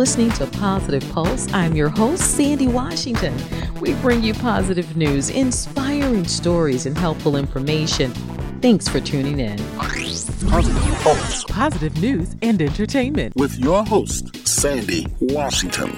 listening to Positive Pulse. I'm your host, Sandy Washington. We bring you positive news, inspiring stories, and helpful information. Thanks for tuning in. Positive Pulse. Positive news and entertainment. With your host, Sandy Washington.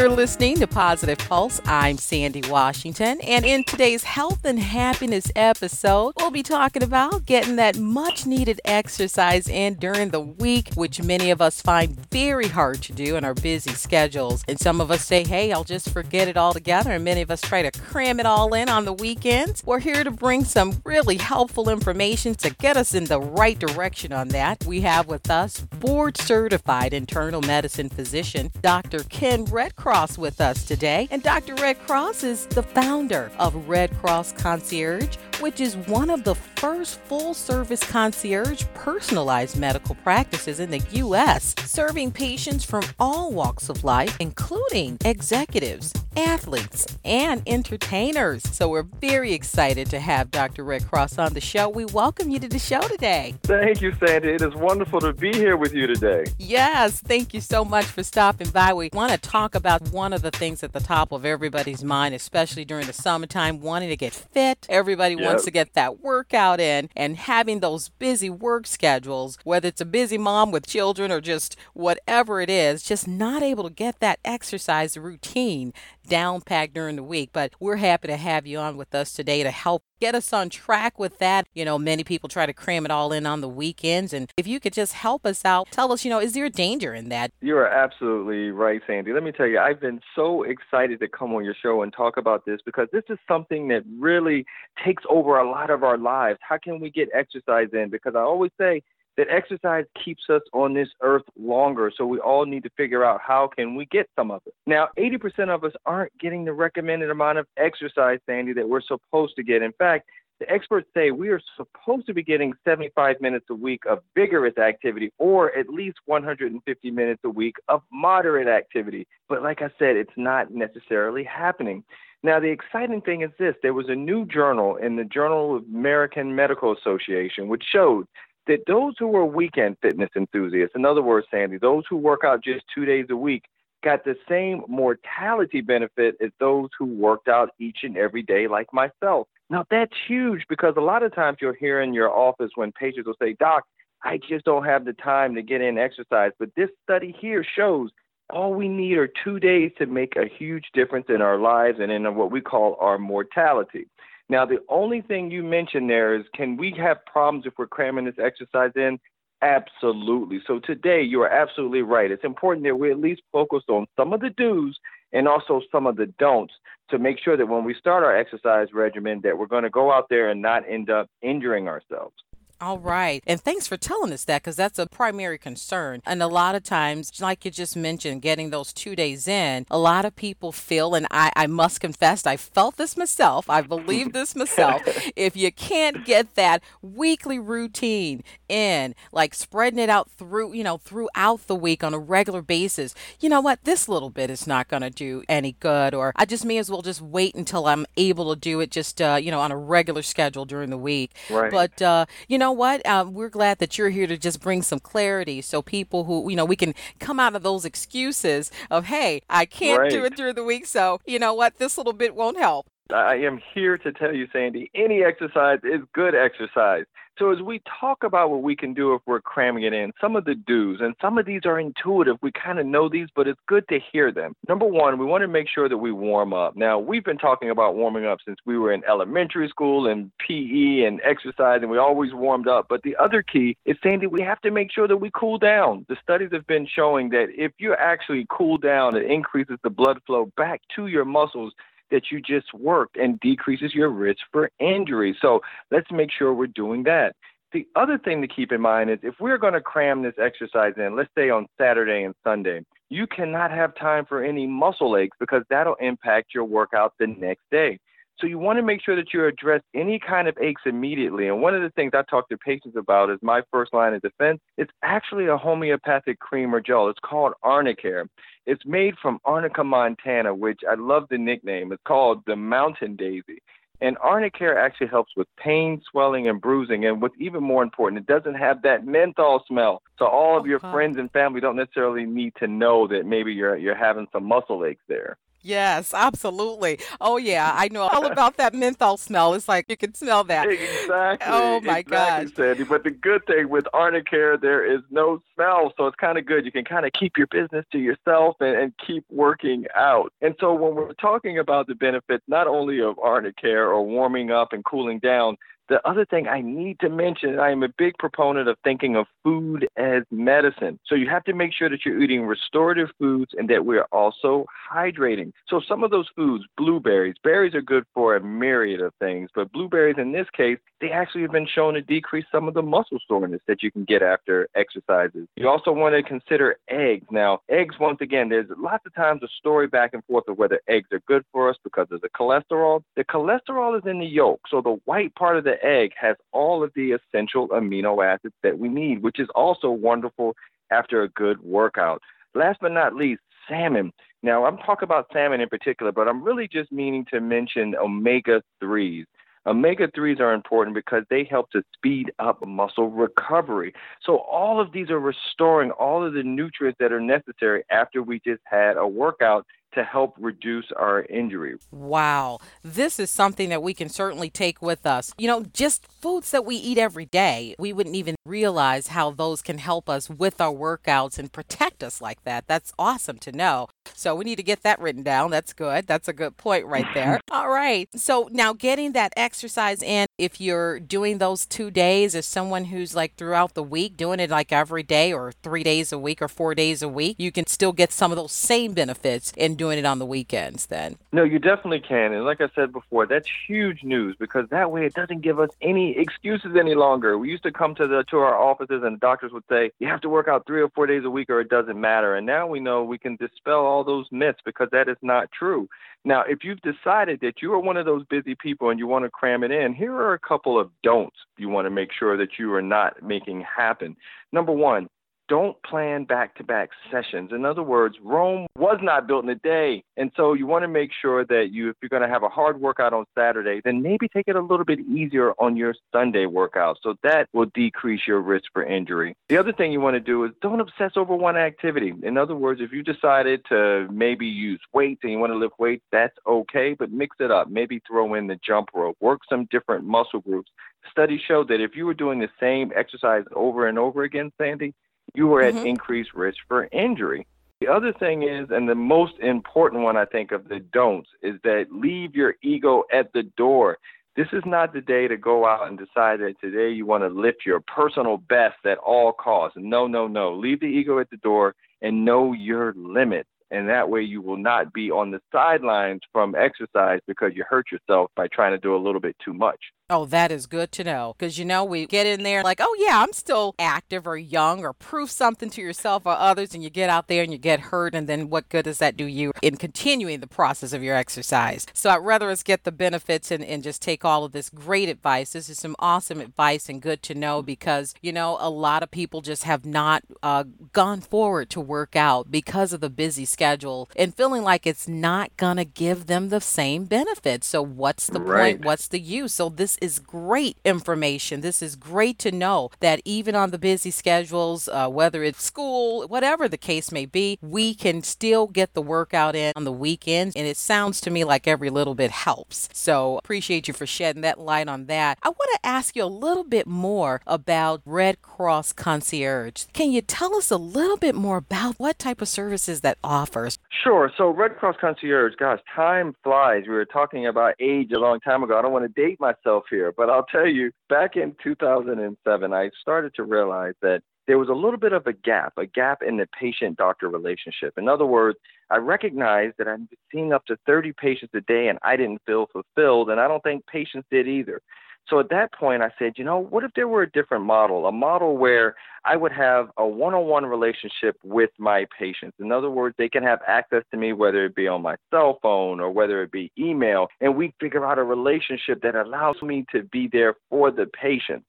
You're listening to Positive Pulse. I'm Sandy Washington, and in today's health and happiness episode, we'll be talking about getting that much needed exercise in during the week, which many of us find very hard to do in our busy schedules. And some of us say, hey, I'll just forget it altogether, and many of us try to cram it all in on the weekends. We're here to bring some really helpful information to get us in the right direction on that. We have with us board certified internal medicine physician, Dr. Ken Redcross Cross with us today. And Dr. Redcross is the founder of Redcross Concierge, which is one of the first full service concierge personalized medical practices in the U.S., serving patients from all walks of life, including executives, athletes, and entertainers. So we're very excited to have Dr. Redcross on the show. We welcome you to the show today. Thank you, Sandy. It is wonderful to be here with you today. Yes, thank you so much for stopping by. We want to talk about one of the things at the top of everybody's mind, especially during the summertime, wanting to get fit. Everybody yep. wants to get that workout in and having those busy work schedules, whether it's a busy mom with children or just whatever it is, just not able to get that exercise routine down packed during the week. But we're happy to have you on with us today to help get us on track with that. You know, many people try to cram it all in on the weekends. And if you could just help us out, tell us, you know, is there danger in that? You are absolutely right, Sandy. Let me tell you, I've been so excited to come on your show and talk about this because this is something that really takes over a lot of our lives. How can we get exercise in? Because I always say, that exercise keeps us on this earth longer. So we all need to figure out how can we get some of it. Now, 80% of us aren't getting the recommended amount of exercise, Sandy, that we're supposed to get. In fact, the experts say we are supposed to be getting 75 minutes a week of vigorous activity or at least 150 minutes a week of moderate activity. But like I said, it's not necessarily happening. Now, the exciting thing is this there was a new journal in the Journal of American Medical Association which showed that those who are weekend fitness enthusiasts, in other words, Sandy, those who work out just two days a week, got the same mortality benefit as those who worked out each and every day, like myself. Now, that's huge because a lot of times you'll hear in your office when patients will say, Doc, I just don't have the time to get in exercise. But this study here shows all we need are two days to make a huge difference in our lives and in what we call our mortality. Now, the only thing you mentioned there is can we have problems if we're cramming this exercise in? Absolutely. So today you are absolutely right. It's important that we at least focus on some of the do's and also some of the don'ts to make sure that when we start our exercise regimen that we're going to go out there and not end up injuring ourselves. All right. And thanks for telling us that because that's a primary concern. And a lot of times, like you just mentioned, getting those two days in, a lot of people feel, and I, I must confess, I felt this myself. I believe this myself. if you can't get that weekly routine in, like spreading it out through, you know, throughout the week on a regular basis, you know what? This little bit is not going to do any good. Or I just may as well just wait until I'm able to do it just, uh, you know, on a regular schedule during the week. Right. But, uh, you know, know what? Um, we're glad that you're here to just bring some clarity so people who, you know, we can come out of those excuses of, hey, I can't right. do it through the week. So, you know what? This little bit won't help. I am here to tell you, Sandy, any exercise is good exercise. So, as we talk about what we can do if we're cramming it in, some of the do's, and some of these are intuitive. We kind of know these, but it's good to hear them. Number one, we want to make sure that we warm up. Now, we've been talking about warming up since we were in elementary school and PE and exercise, and we always warmed up. But the other key is, Sandy, we have to make sure that we cool down. The studies have been showing that if you actually cool down, it increases the blood flow back to your muscles that you just worked and decreases your risk for injury. So let's make sure we're doing that. The other thing to keep in mind is if we're going to cram this exercise in, let's say on Saturday and Sunday, you cannot have time for any muscle aches because that'll impact your workout the next day. So you want to make sure that you address any kind of aches immediately. And one of the things I talk to patients about is my first line of defense. It's actually a homeopathic cream or gel. It's called Arnicare. It's made from Arnica montana, which I love the nickname. It's called the Mountain Daisy. And Arnicare actually helps with pain, swelling, and bruising. And what's even more important, it doesn't have that menthol smell. So all of oh, your Okay. friends and family don't necessarily need to know that maybe you're you're having some muscle aches there. Yes, absolutely. Oh yeah, I know all about that menthol smell. It's like you can smell that. Exactly. Oh, my exactly, gosh. Sandy. But the good thing with Arnicare, there is no smell, so it's kind of good. You can kind of keep your business to yourself and, and keep working out. And so when we're talking about the benefits, not only of Arnicare or warming up and cooling down, the other thing I need to mention, I am a big proponent of thinking of food as medicine. So you have to make sure that you're eating restorative foods and that we're also hydrating. So some of those foods, blueberries, berries are good for a myriad of things, but blueberries in this case, they actually have been shown to decrease some of the muscle soreness that you can get after exercises. You also want to consider eggs. Now, eggs, once again, there's lots of times a story back and forth of whether eggs are good for us because of the cholesterol. The cholesterol is in the yolk, so the white part of the egg has all of the essential amino acids that we need, which is also wonderful after a good workout. Last but not least, salmon. Now, I'm talking about salmon in particular, but I'm really just meaning to mention omega 3s. Omega 3s are important because they help to speed up muscle recovery. So, all of these are restoring all of the nutrients that are necessary after we just had a workout to help reduce our injury. Wow, this is something that we can certainly take with us. You know, just foods that we eat every day, we wouldn't even realize how those can help us with our workouts and protect us like that. That's awesome to know. So we need to get that written down. That's good. That's a good point right there. All right. So now getting that exercise in, if you're doing those two days, as someone who's like throughout the week, doing it like every day or three days a week or four days a week, you can still get some of those same benefits in doing it on the weekends then. No, you definitely can. And like I said before, that's huge news because that way it doesn't give us any excuses any longer. We used to come to the to our offices and the doctors would say, You have to work out three or four days a week or it doesn't matter. And now we know we can dispel all those myths because that is not true. Now, if you've decided that you are one of those busy people and you want to cram it in, here are a couple of don'ts you want to make sure that you are not making happen. Number one, don't plan back to back sessions. In other words, Rome was not built in a day. And so you want to make sure that you, if you're going to have a hard workout on Saturday, then maybe take it a little bit easier on your Sunday workout. So that will decrease your risk for injury. The other thing you want to do is don't obsess over one activity. In other words, if you decided to maybe use weights and you want to lift weights, that's okay, but mix it up. Maybe throw in the jump rope, work some different muscle groups. Studies show that if you were doing the same exercise over and over again, Sandy, you are at Mhm. increased risk for injury. The other thing is, and the most important one I think of the don'ts, is that leave your ego at the door. This is not the day to go out and decide that today you want to lift your personal best at all costs. No, no, no. Leave the ego at the door and know your limits. And that way you will not be on the sidelines from exercise because you hurt yourself by trying to do a little bit too much. Oh, that is good to know. Because, you know, we get in there like, oh, yeah, I'm still active or young, or prove something to yourself or others, and you get out there and you get hurt. And then what good does that do you in continuing the process of your exercise? So I'd rather us get the benefits and, and just take all of this great advice. This is some awesome advice and good to know because, you know, a lot of people just have not uh, gone forward to work out because of the busy schedule and feeling like it's not going to give them the same benefits. So, what's the Right. point? What's the use? So, this is great information. This is great to know that even on the busy schedules, uh, whether it's school, whatever the case may be, we can still get the workout in on the weekends. And it sounds to me like every little bit helps. So, appreciate you for shedding that light on that. I want to ask you a little bit more about Redcross Concierge. Can you tell us a little bit more about what type of services that offers? Sure. So Redcross Concierge, gosh, time flies. We were talking about age a long time ago. I don't want to date myself here, but I'll tell you, back in 2007, I started to realize that there was a little bit of a gap, a gap in the patient doctor relationship. In other words, I recognized that I'm seeing up to 30 patients a day and I didn't feel fulfilled, and I don't think patients did either. So at that point, I said, you know, what if there were a different model, a model where I would have a one on one relationship with my patients? In other words, they can have access to me, whether it be on my cell phone or whether it be email, and we figure out a relationship that allows me to be there for the patient.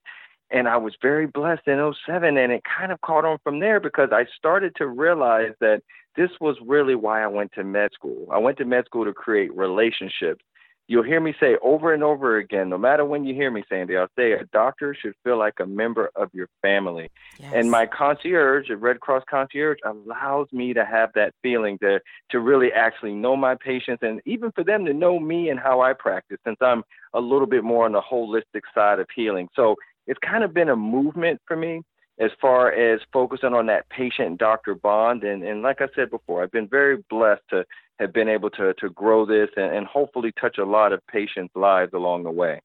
And I was very blessed in 07, and it kind of caught on from there because I started to realize that this was really why I went to med school. I went to med school to create relationships you'll hear me say over and over again, no matter when you hear me, Sandy, I'll say a doctor should feel like a member of your family. Yes. And my concierge, a Redcross concierge, allows me to have that feeling to to really actually know my patients and even for them to know me and how I practice since I'm a little bit more on the holistic side of healing. So it's kind of been a movement for me as far as focusing on that patient doctor bond and, and like I said before, I've been very blessed to have been able to to grow this and, and hopefully touch a lot of patients' lives along the way.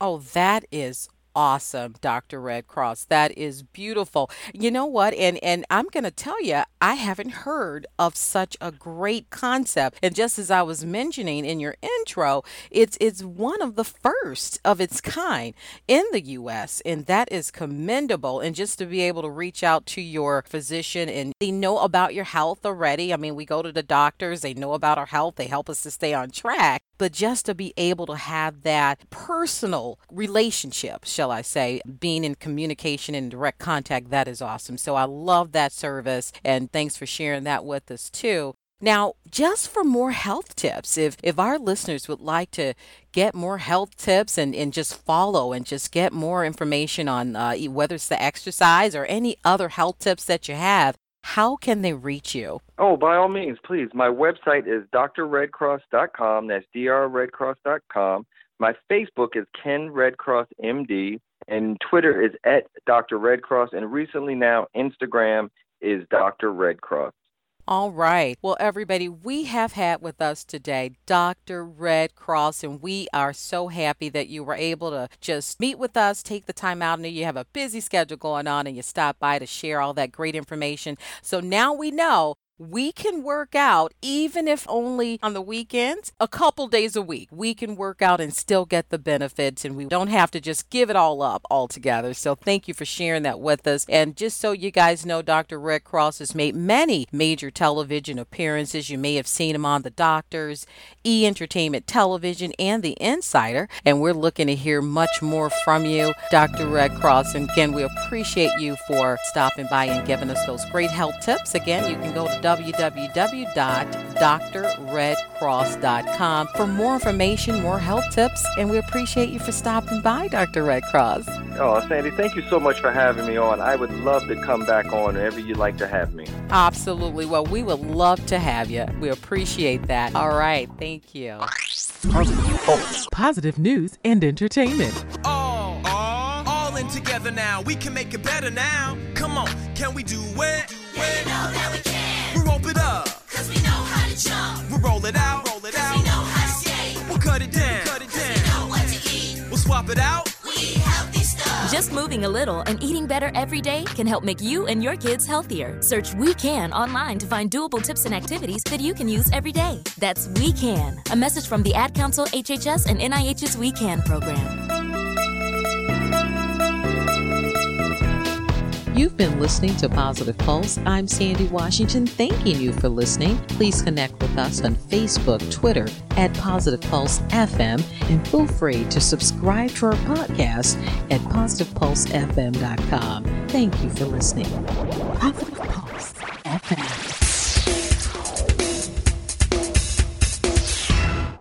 Oh, that is awesome, Dr. Redcross. That is beautiful. You know what? And and I'm going to tell you, I haven't heard of such a great concept. And just as I was mentioning in your intro, it's it's one of the first of its kind in the US, and that is commendable. And just to be able to reach out to your physician and they know about your health already. I mean, we go to the doctors, they know about our health, they help us to stay on track but just to be able to have that personal relationship, shall I say, being in communication and direct contact, that is awesome. So I love that service and thanks for sharing that with us too. Now, just for more health tips, if if our listeners would like to get more health tips and, and just follow and just get more information on uh, whether it's the exercise or any other health tips that you have, how can they reach you? Oh, by all means, please. My website is drredcross.com. That's drredcross.com. My Facebook is Ken Redcross MD, and Twitter is at Dr. And recently now Instagram is Dr. All right. Well, everybody, we have had with us today Dr. Redcross, and we are so happy that you were able to just meet with us, take the time out. and you have a busy schedule going on, and you stop by to share all that great information. So now we know we can work out even if only on the weekends, a couple days a week. We can work out and still get the benefits, and we don't have to just give it all up altogether. So, thank you for sharing that with us. And just so you guys know, Dr. Redcross has made many major television appearances. You may have seen him on The Doctors, E Entertainment Television, and The Insider. And we're looking to hear much more from you, Dr. Redcross. And again, we appreciate you for stopping by and giving us those great health tips. Again, you can go to www.drredcross.com for more information, more health tips, and we appreciate you for stopping by, Dr. Redcross. Oh, Sandy, thank you so much for having me on. I would love to come back on whenever you'd like to have me. Absolutely. Well, we would love to have you. We appreciate that. All right. Thank you. Positive news and entertainment. All, all, all in together now. We can make it better now. Come on, can we do it? Yeah, you know that we can. We rope it up. Cause we know how to jump. We roll it out. Roll it Cause out. we know how to skate. We'll cut it down. Cut it We know what to eat. We'll swap it out. We eat healthy stuff. Just moving a little and eating better every day can help make you and your kids healthier. Search We Can online to find doable tips and activities that you can use every day. That's We Can, a message from the Ad Council, HHS, and NIH's We Can program. You've been listening to Positive Pulse. I'm Sandy Washington, thanking you for listening. Please connect with us on Facebook, Twitter at Positive Pulse FM, and feel free to subscribe to our podcast at positivepulsefm.com. Thank you for listening.